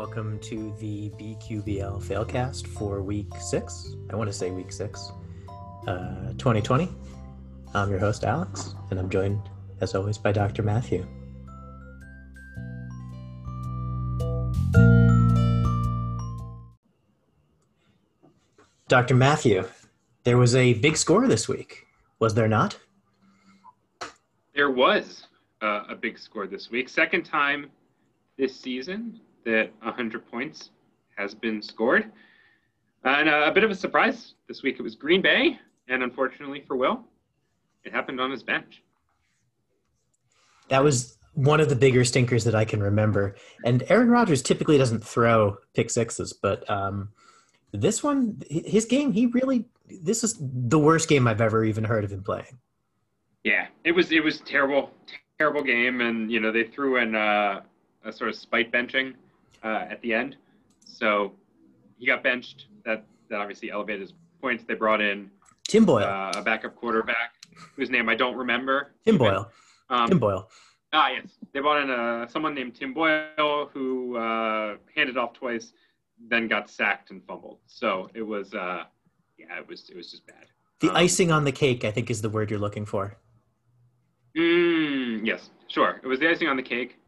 welcome to the BQBL Failcast for week six. I want to say week six, uh, 2020. I'm your host, Alex, and I'm joined, as always, by Dr. Matthew. Dr. Matthew, there was a big score this week, was there not? There was uh, a big score this week. Second time this season that 100 points has been scored. And uh, a bit of a surprise this week, it was Green Bay, and unfortunately for Will, it happened on his bench. That was one of the bigger stinkers that I can remember. And Aaron Rodgers typically doesn't throw pick sixes, but um, this one, his game, he really, this is the worst game I've ever even heard of him playing. Yeah, it was it was terrible, terrible game, and you know they threw in uh, a sort of spite benching uh, at the end, so he got benched. That that obviously elevated his points. They brought in Tim Boyle, uh, a backup quarterback whose name I don't remember. Tim even. Boyle. Um, Tim Boyle. Ah, yes, they brought in a, uh, someone named Tim Boyle who uh, handed off twice, then got sacked and fumbled. So it was, uh, yeah, it was it was just bad. The um, icing on the cake, I think, is the word you're looking for. Mm, yes, sure. It was the icing on the cake,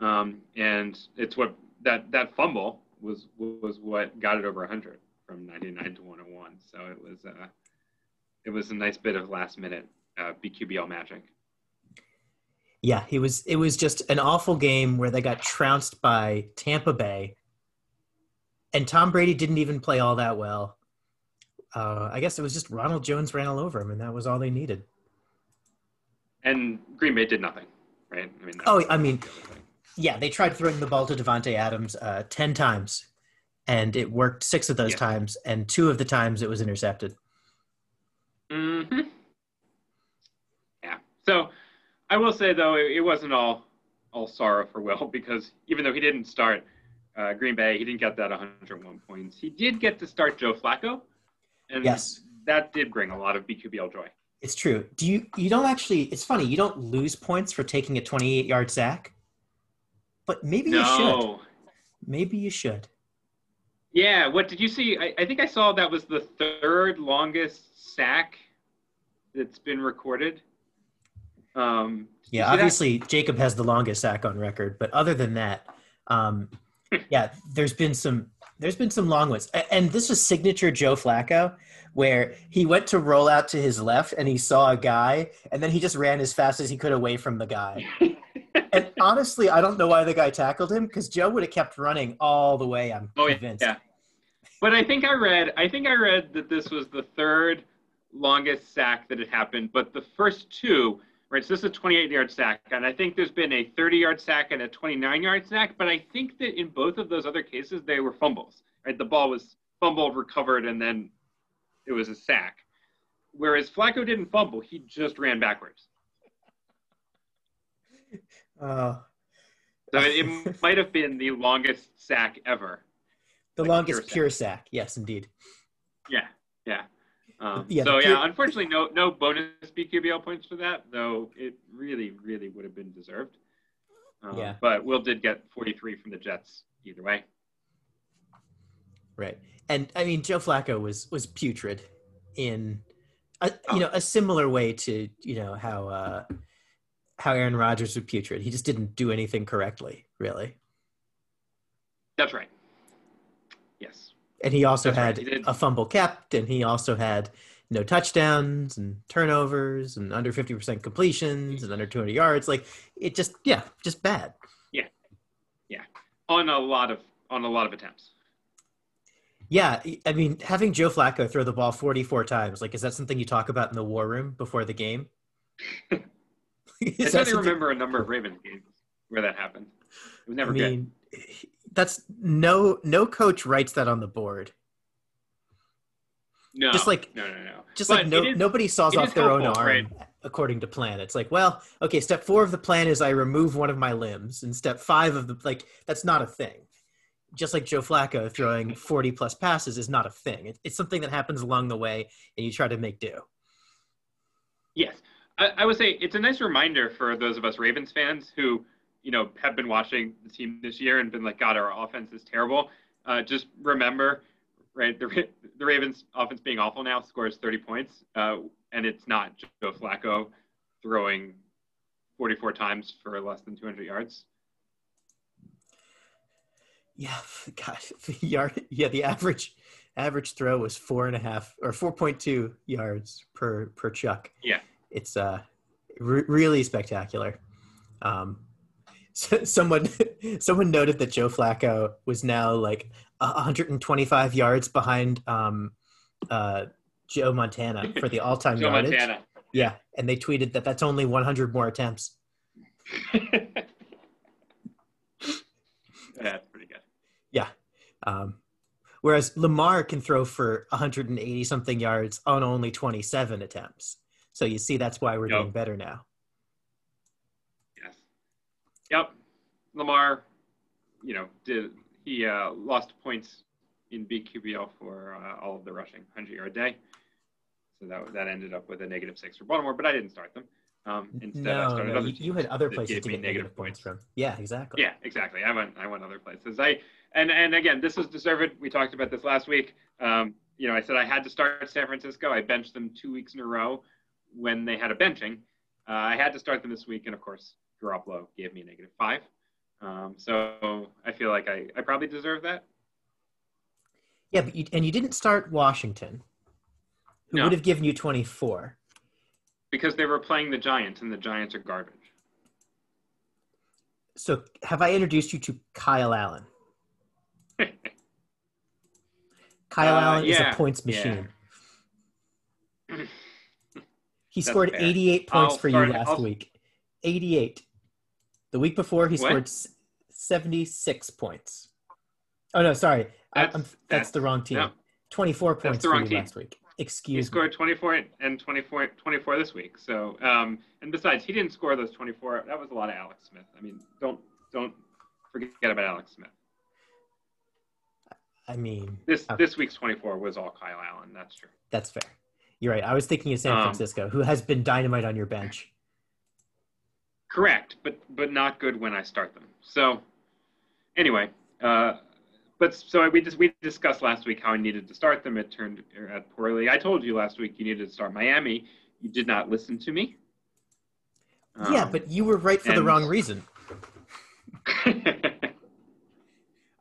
um, and it's what that that fumble was was what got it over 100 from 99 to 101. So it was uh, it was a nice bit of last minute uh, BQBL magic. Yeah, he was. It was just an awful game where they got trounced by Tampa Bay, and Tom Brady didn't even play all that well. Uh, I guess it was just Ronald Jones ran all over him, and that was all they needed and Green Bay did nothing, right? I mean, oh, I mean, yeah, they tried throwing the ball to Davante Adams uh, ten times, and it worked six of those yeah. times, and two of the times it was intercepted. Hmm. Yeah. So, I will say though, it, it, wasn't all all sorrow for Will because even though he didn't start uh, Green Bay, he didn't get that 101 points. He did get to start Joe Flacco, and yes, that did bring a lot of BQBL joy. It's true. Do you you don't actually it's funny, you don't lose points for taking a 28 yard sack. But maybe no. you should. Maybe you should. Yeah, what did you see? I, I think I saw that was the third longest sack that's been recorded. Um, yeah, obviously that? Jacob has the longest sack on record, but other than that, um, yeah, there's been some there's been some long ones, and this was signature Joe Flacco where he went to roll out to his left and he saw a guy and then he just ran as fast as he could away from the guy. and honestly, I don't know why the guy tackled him because Joe would have kept running all the way. I'm oh, convinced. Yeah. But I think I read I think I read that this was the third longest sack that had happened, but the first two right? So this is a 28 yard sack, and I think there's been a 30 yard sack and a 29 yard sack, but I think that in both of those other cases they were fumbles, right? The ball was fumbled, recovered, and then it was a sack. Whereas Flacco didn't fumble; he just ran backwards. Uh, so it, it might have been the longest sack ever. The like longest pure, pure sack. sack. Yes, indeed. Yeah, yeah. Um, yeah so yeah, unfortunately, no no bonus BQBL points for that, though it really really would have been deserved. Um, yeah. But Will did get 43 from the Jets either way. Right and I mean Joe Flacco was was putrid in a, you know a similar way to you know how uh, how Aaron Rodgers was putrid. He just didn't do anything correctly, really. That's right. Yes. And he also That's had right. he a fumble kept, and he also had no touchdowns and turnovers and under 50% completions and under 200 yards. Like it just, yeah, just bad. Yeah. Yeah. On a lot of, on a lot of attempts. Yeah, I mean, having Joe Flacco throw the ball 44 times, like, is that something you talk about in the war room before the game? I certainly remember a number of Ravens games where that happened. It was never I mean, good. That's no no coach writes that on the board. No, just like no, no, no. Just but like no, is, nobody saws off their helpful, own arm right? according to plan. It's like, well, okay, step four of the plan is I remove one of my limbs, and step five of the like that's not a thing just like Joe Flacco throwing 40 plus passes is not a thing. It, it's something that happens along the way and you try to make do. Yes. I, I, would say it's a nice reminder for those of us Ravens fans who, you know have been watching the team this year and been like, God, our offense is terrible. Uh, just remember, right? The the Ravens' offense being awful now scores 30 points, uh, and it's not Joe Flacco throwing 44 times for less than 200 yards. Yeah, gosh, the yard. Yeah, the average average throw was four and a half or 4.2 yards per per chuck. Yeah, it's uh re- really spectacular. Um, so someone someone noted that Joe Flacco was now like 125 yards behind um, uh, Joe Montana for the all-time Joe yardage. Montana. Yeah, and they tweeted that that's only 100 more attempts. that's pretty good. Yeah. Um, whereas Lamar can throw for 180 something yards on only 27 attempts. So you see, that's why we're Yep. doing better now. Yes. Yep. Lamar, you know, did he uh, lost points in BQBL for uh, all of the rushing 100 yard day. So that that ended up with a negative six for Baltimore, but I didn't start them. Um, instead, I no, started no, other you, you had other places to get negative points from. Yeah, exactly. Yeah, exactly. I went I went other places. I and and again, this is deserved. We talked about this last week. Um, you know, I said I had to start San Francisco. I benched them two weeks in a row when they had a benching. Uh, I had to start them this week, and of course, Garoppolo gave me a negative five. Um, so I feel like I, I probably deserve that. Yeah, but you, and you didn't start Washington, who No. would have given you 24. because they were playing the Giants, and the Giants are garbage. So have I introduced you to Kyle Allen? Kyle Uh, Allen is a points yeah. He That's scored fair. 88 points I'll for you last I'll- week. 88. The week before, he What? scored s- 76 points. Oh, no, sorry. I, That's- I'm, that's, that's- the wrong team. no. 24 points the for wrong you team. last week. Excuse me. He scored 24 and 24, 24 this week. So, um, and besides, he didn't score those 24. That was a lot of Alex Smith. I mean, don't don't forget about Alex Smith. I mean, This Okay. this week's 24 was all Kyle Allen. That's true. that's fair. You're right. I was thinking of San Um, Francisco, who has been dynamite on your bench. Correct, but but not good when I start them. So, anyway, uh, but so we just we discussed last week how I needed to start them. It turned out poorly. I told you last week you needed to start Miami. You did not listen to me. yeah, Um, but you were right for the wrong reason.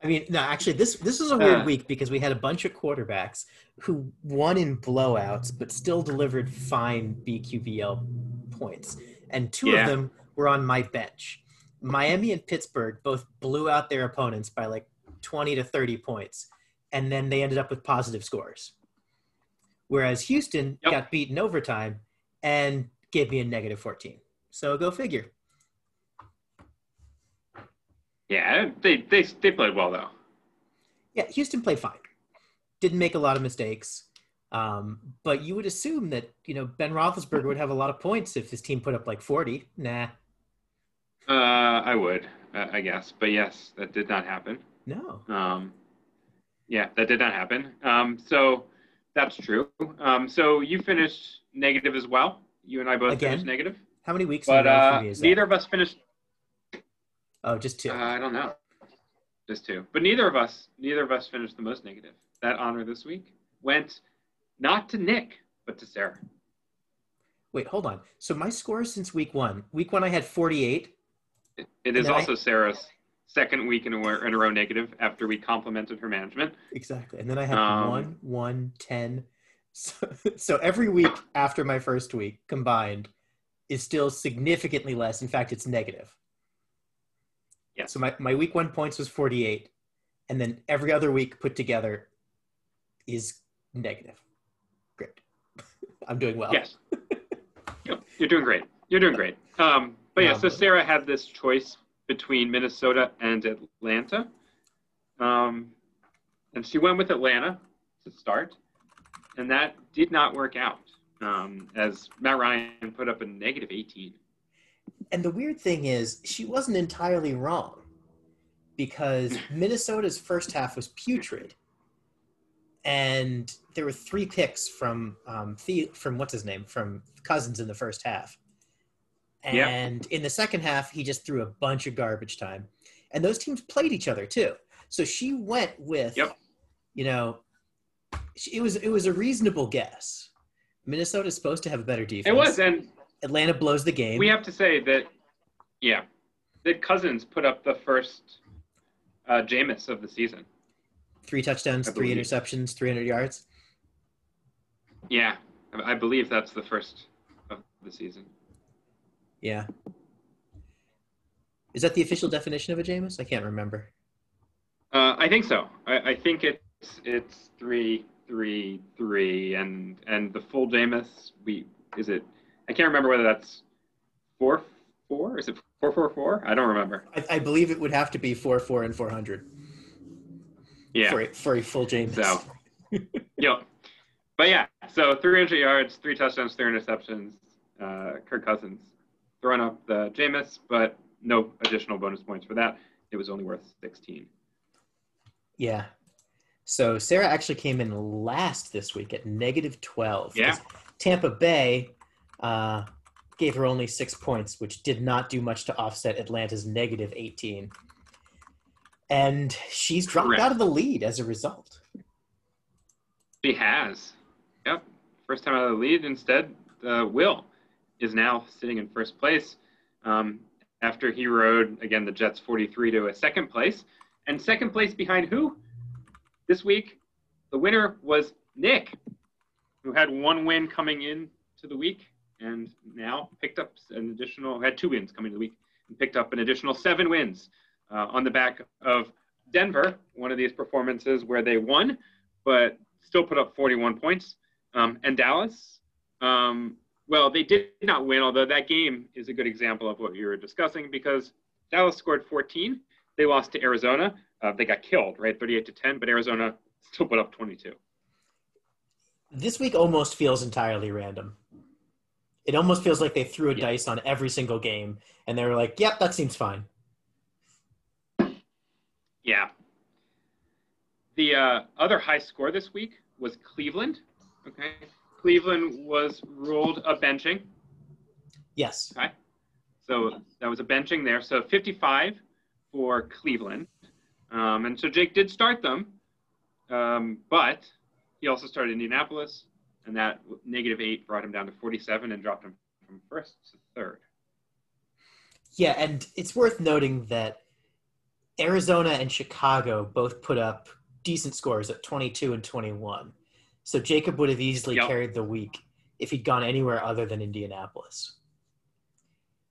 I mean, no, actually, this this was a weird Uh. week because we had a bunch of quarterbacks who won in blowouts, but still delivered fine BQBL points, and two Yeah. of them were on my bench. Miami and Pittsburgh both blew out their opponents by like twenty to thirty points, and then they ended up with positive scores. Whereas Houston Yep. got beaten overtime and gave me a negative fourteen. So go figure. Yeah, they, they they played well though. Yeah, Houston played fine. Didn't make a lot of mistakes. Um, but you would assume that, you know, Ben Roethlisberger would have a lot of points if his team put up like 40. Nah, Uh, I would, uh, I guess, but yes, that did not happen. no. Um, yeah, that did not happen. Um, so that's true. Um, so you finished negative as well. You and I both Again? finished negative, How many weeks but uh, neither of us finished. Oh, just two. Uh, I don't know, just two. But neither of us, neither of us finished the most negative. That honor this week went not to Nick, but to Sarah. Wait, hold on. So my score since week one, week one I had 48. It, it is then I- also Sarah's second week in a, in a row negative after we complimented her management. Exactly. And then I had Um, one, one, 10. So, so every week after my first week combined is still significantly less. In fact, it's negative. Yes. So my, my week one points was 48. And then every other week put together is negative. Great. I'm doing well. Yes. Yep, You're doing great. You're doing great. Um, but yeah, so Um, Sarah had this choice between Minnesota and Atlanta. Um, and she went with Atlanta to start. And that did not work out um, as Matt Ryan put up a negative 18. And the weird thing is, she wasn't entirely wrong because Minnesota's first half was putrid, and there were three picks from um, the, from what's his name from Cousins in the first half. And in the second half, he just threw a bunch of garbage time. And those teams played each other too. So she went with, Yep. you know, it was it was a reasonable guess. Minnesota's supposed to have a better defense. It was, and Atlanta blows the game. we have to say that, yeah, that Cousins put up the first uh, Jameis of the season. three touchdowns, three interceptions, 300 yards. Yeah, I I believe that's the first of the season. Yeah. Is that the official definition of a Jameis? I can't remember. Uh, I think so. I, I think it's it's three three three, and and the full Jameis. We is it? I can't remember whether that's four four. Is it four four four? I don't remember. I, I believe it would have to be four, four, and 400 Yeah. for, a, for a full Jameis. So, yep. But yeah, so 300 yards, three touchdowns, three interceptions. Uh, Kirk Cousins throwing up the Jameis, but no additional bonus points for that. It was only worth 16. Yeah. So Sarah actually came in last this week at negative 12. Yeah. Tampa Bay uh, gave her only six points, which did not do much to offset Atlanta's negative 18. And she's dropped Correct. out of the lead as a result. She has. Yep. First time out of the lead. Instead, uh, Will is now sitting in first place um, after he rode, again, the Jets 43 to a second place. And second place behind who? This week, the winner was Nick, who had one win coming in to the week and now picked up an additional, had two wins coming to the week and picked up an additional seven wins uh, on the back of Denver, one of these performances where they won, but still put up 41 points. Um, and Dallas, um, well, they did not win, although that game is a good example of what you were discussing because Dallas scored 14. They lost to Arizona. Uh, they got killed, right? 38 to 10, but Arizona still put up 22. This week almost feels entirely random. It almost feels like they threw a Yeah. dice on every single game and they were like, yep, that seems fine. Yeah. The uh, other high score this week was Cleveland. Okay. Cleveland was ruled a benching. Yes. Okay. So that was a benching there. So 55 for Cleveland. Um, and so Jake did start them, um, but he also started Indianapolis, and that negative eight brought him down to 47 and dropped him from first to third. Yeah, and it's worth noting that Arizona and Chicago both put up decent scores at 22 and 21. So Jacob would have easily Yep. carried the week if he'd gone anywhere other than Indianapolis.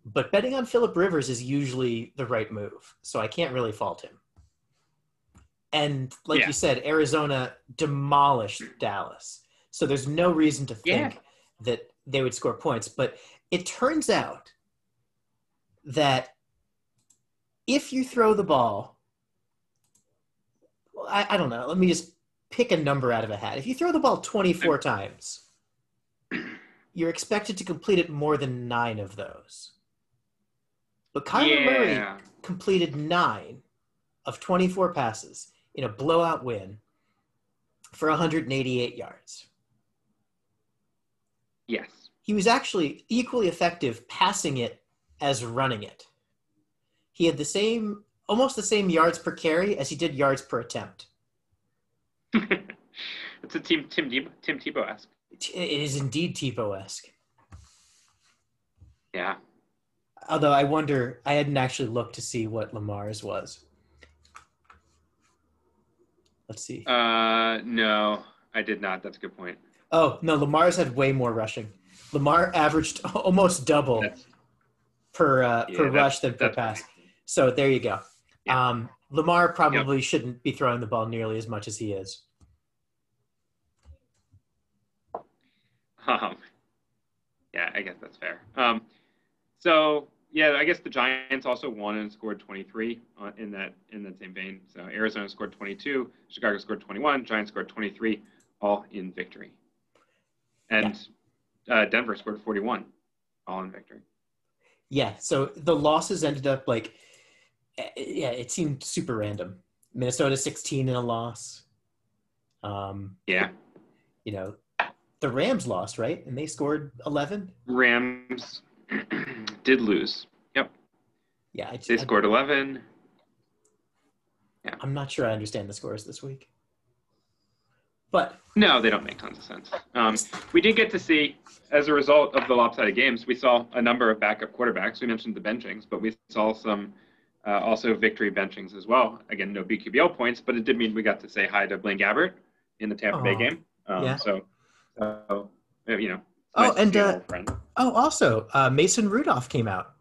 But betting on Philip Rivers is usually the right move, so I can't really fault him. And like Yeah. you said, Arizona demolished Dallas. So there's no reason to Yeah. think that they would score points. But it turns out that if you throw the ball, well, I, I don't know, let me just pick a number out of a hat. If you throw the ball 24 times, you're expected to complete it more than nine of those. But Kyler Murray completed nine of 24 passes in a blowout win for 188 yards. Yes. He was actually equally effective passing it as running it. He had the same, almost the same yards per carry as he did yards per attempt. it's a team Tim Tebow, Tim Tebow esque. It is indeed Tebow esque. Yeah. Although I wonder, I hadn't actually looked to see what Lamar's was. Let's see. Uh, no, I did not. That's a good point. Oh no, Lamar's had way more rushing. Lamar averaged almost double That's, per uh, yeah, per rush than per pass. So there you go. Yeah. Um, Lamar probably shouldn't be throwing the ball nearly as much as he is. Um, yeah, I guess that's fair. Um, so yeah, I guess the Giants also won and scored 23 in that in that same vein. So Arizona scored 22, Chicago scored 21, Giants scored 23, all in victory. And uh, Denver scored 41, all in victory. Yeah. So the losses ended up like, eh, yeah, it seemed super random. Minnesota 16 in a loss. Um, Yeah, you know, the Rams lost, right? And they scored 11. Rams did lose. Yep. Yeah, I, They I- scored 11. I'm not sure I understand the scores this week. But No, they don't make tons of sense. Um, we did get to see, as a result of the lopsided games, we saw a number of backup quarterbacks. We mentioned the benchings, but we saw some uh, also victory benchings as well. Again, no BQBL points, but it did mean we got to say hi to Blaine Gabbert in the Tampa Bay game. Um, yeah. So, so, uh, you know. Oh, nice and, uh, oh, also uh, Mason Rudolph came out.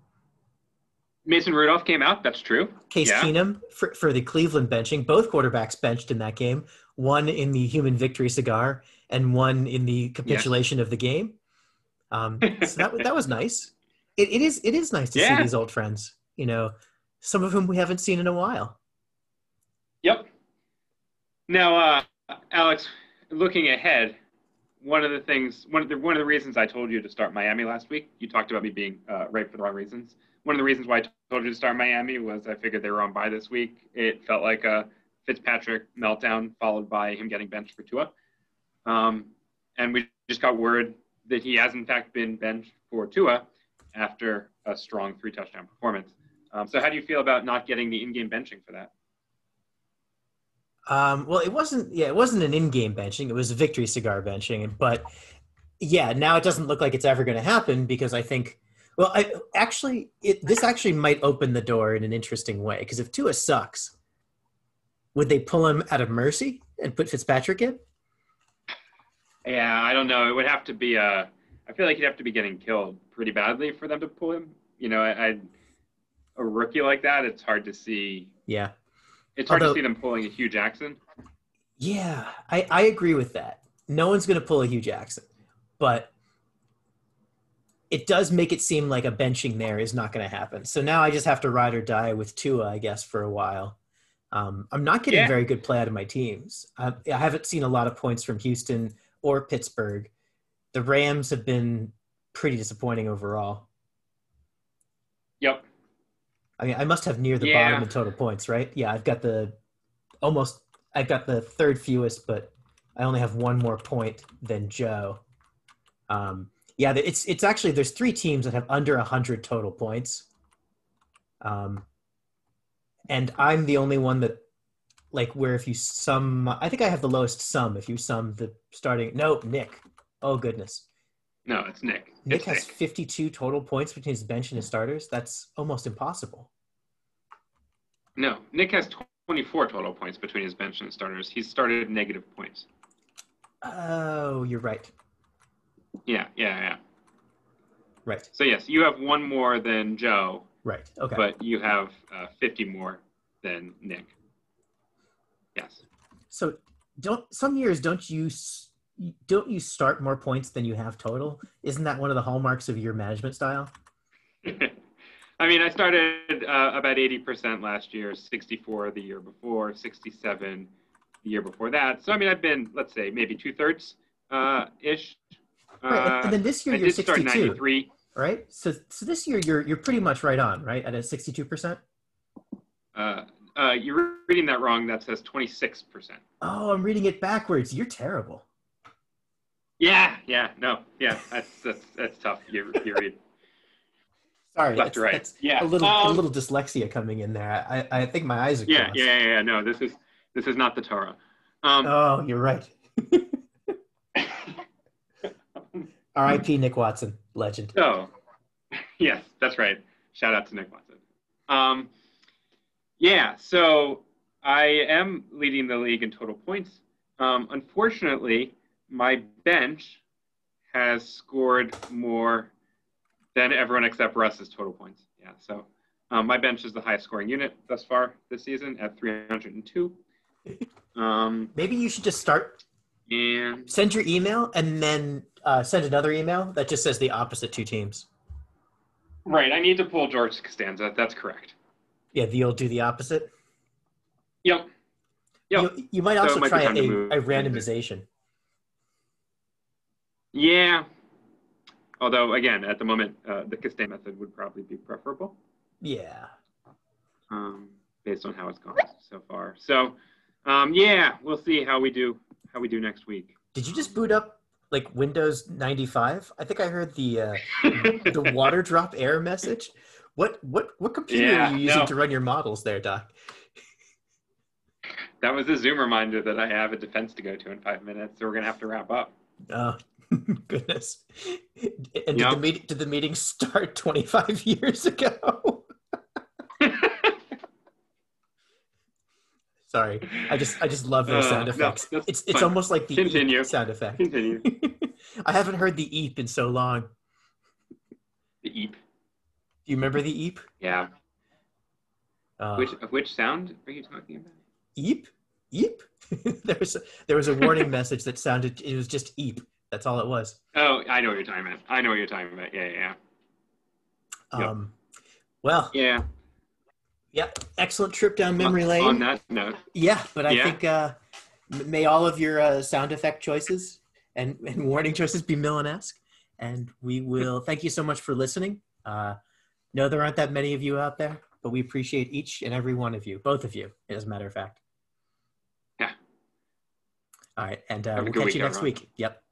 Mason Rudolph came out. That's true. Case Yeah. Keenum for, for the Cleveland benching. Both quarterbacks benched in that game. One in the human victory cigar, and one in the capitulation of the game. Um, so that that was nice. It, it is it is nice to Yeah. see these old friends. You know, some of whom we haven't seen in a while. Yep. Now, uh, Alex, looking ahead, one of the things, one of the one of the reasons I told you to start Miami last week, you talked about me being uh, right for the wrong reasons. One of the reasons why I told you to start Miami was I figured they were on by this week. It felt like a Fitzpatrick meltdown followed by him getting benched for Tua, um, and we just got word that he has in fact been benched for Tua after a strong three touchdown performance. Um, so, how do you feel about not getting the in-game benching for that? Um, well, it wasn't. Yeah, it wasn't an in-game benching. It was a victory cigar benching. But yeah, now it doesn't look like it's ever going to happen because I think. Well, I actually, it, this actually might open the door in an interesting way. Because if Tua sucks, would they pull him out of mercy and put Fitzpatrick in? Yeah, I don't know. It would have to be a. I feel like he'd have to be getting killed pretty badly for them to pull him. You know, I, I a rookie like that, it's hard to see. Yeah, It's hard Although- to see them pulling a Hue Jackson. yeah, I, I agree with that. No one's going to pull a Hue Jackson, but it does make it seem like a benching there is not going to happen. So now I just have to ride or die with Tua, I guess, for a while. Um, I'm not getting Yeah. very good play out of my teams. I, I haven't seen a lot of points from Houston or Pittsburgh. The Rams have been pretty disappointing overall. Yep. I mean, I must have near the Yeah. bottom in total points, right? Yeah, I've got the almost. I've got the third fewest, but I only have one more point than Joe. Um, yeah, it's it's actually there's three teams that have under hundred total points, um, and I'm the only one that like where if you sum, I think I have the lowest sum if you sum the starting. No, Nick. Oh goodness. No, it's Nick. Nick It's has 52 total points between his bench and his starters. That's almost impossible. No, Nick has 24 total points between his bench and his starters. He's started negative points. Oh, you're right. Yeah, yeah, yeah. Right. So yes, you have one more than Joe, Right. Okay. but you have uh, 50 more than Nick. Yes. so don't some years don't you don't you start more points than you have total? Isn't that one of the hallmarks of your management style? I mean, I started uh, about 80% last year, 64 the year before, 67 the year before that. So, I mean, I've been, let's say, maybe two thirds uh, ish. Right. Uh, and then this year I you're did start 62, 93. right? So so this year you're you're pretty much right on, right? At a 62%? Uh, uh, you're reading that wrong. That says 26%. Oh, I'm reading it backwards. You're terrible. Yeah, yeah, no, yeah, that's that's, that's tough. You, you read Sorry. left that's- right. that's Yeah, a little a um, little dyslexia coming in there. I I think my eyes are yeah, crossed. yeah, yeah, yeah. No, this is this is not the Torah. Um, Oh, you're right. R.I.P. Nick Watson, legend. So, yes, that's right. Shout out to Nick Watson. Um, yeah, so I am leading the league in total points. Um, unfortunately, my bench has scored more than everyone except Russ's total points. Yeah, so um, my bench is the highest scoring unit thus far this season at 302. Um, Maybe you should just start and send your email and then uh, send another email that just says the opposite two teams. right, I need to pull George Costanza. That's correct. Yeah, you'll do the opposite. Yep. Yep. You, you might So also might try a, a randomization. Yeah. Although, again, at the moment, uh, the Costanza method would probably be preferable Yeah. um, based on how it's gone so far. So, um, yeah, we'll see how we do how we do next week. Did you just boot up like Windows 95. I think I heard the uh, the water drop error message. What what what computer Yeah, are you using no. to run your models there, Doc? That was a Zoom reminder that I have a defense to go to in five minutes, so we're gonna have to wrap up. Oh goodness! And did the meeting did the meeting start 25 years ago? Sorry, I just I just love those Uh, sound effects. that's it's it's fine. almost like the eep sound effect. Continue. I haven't heard the eep in so long. The eep. Do you remember the eep? Yeah. Uh, Which which sound are you talking about? eep eep? there was a, there was a warning message that sounded it was just eep. That's all it was. Oh, I know what you're talking about. I know what you're talking about. Yeah, yeah, Yep. Um, well, yeah. Yeah, excellent trip down memory lane. On that note, Yeah, but I Yeah. think uh, may all of your uh, sound effect choices and, and warning choices be Millen-esque. And we will thank you so much for listening. Uh, no, there aren't that many of you out there, but we appreciate each and every one of you, both of you, as a matter of fact. Yeah. All right, and uh, we'll catch week, you next everyone. week. Yep.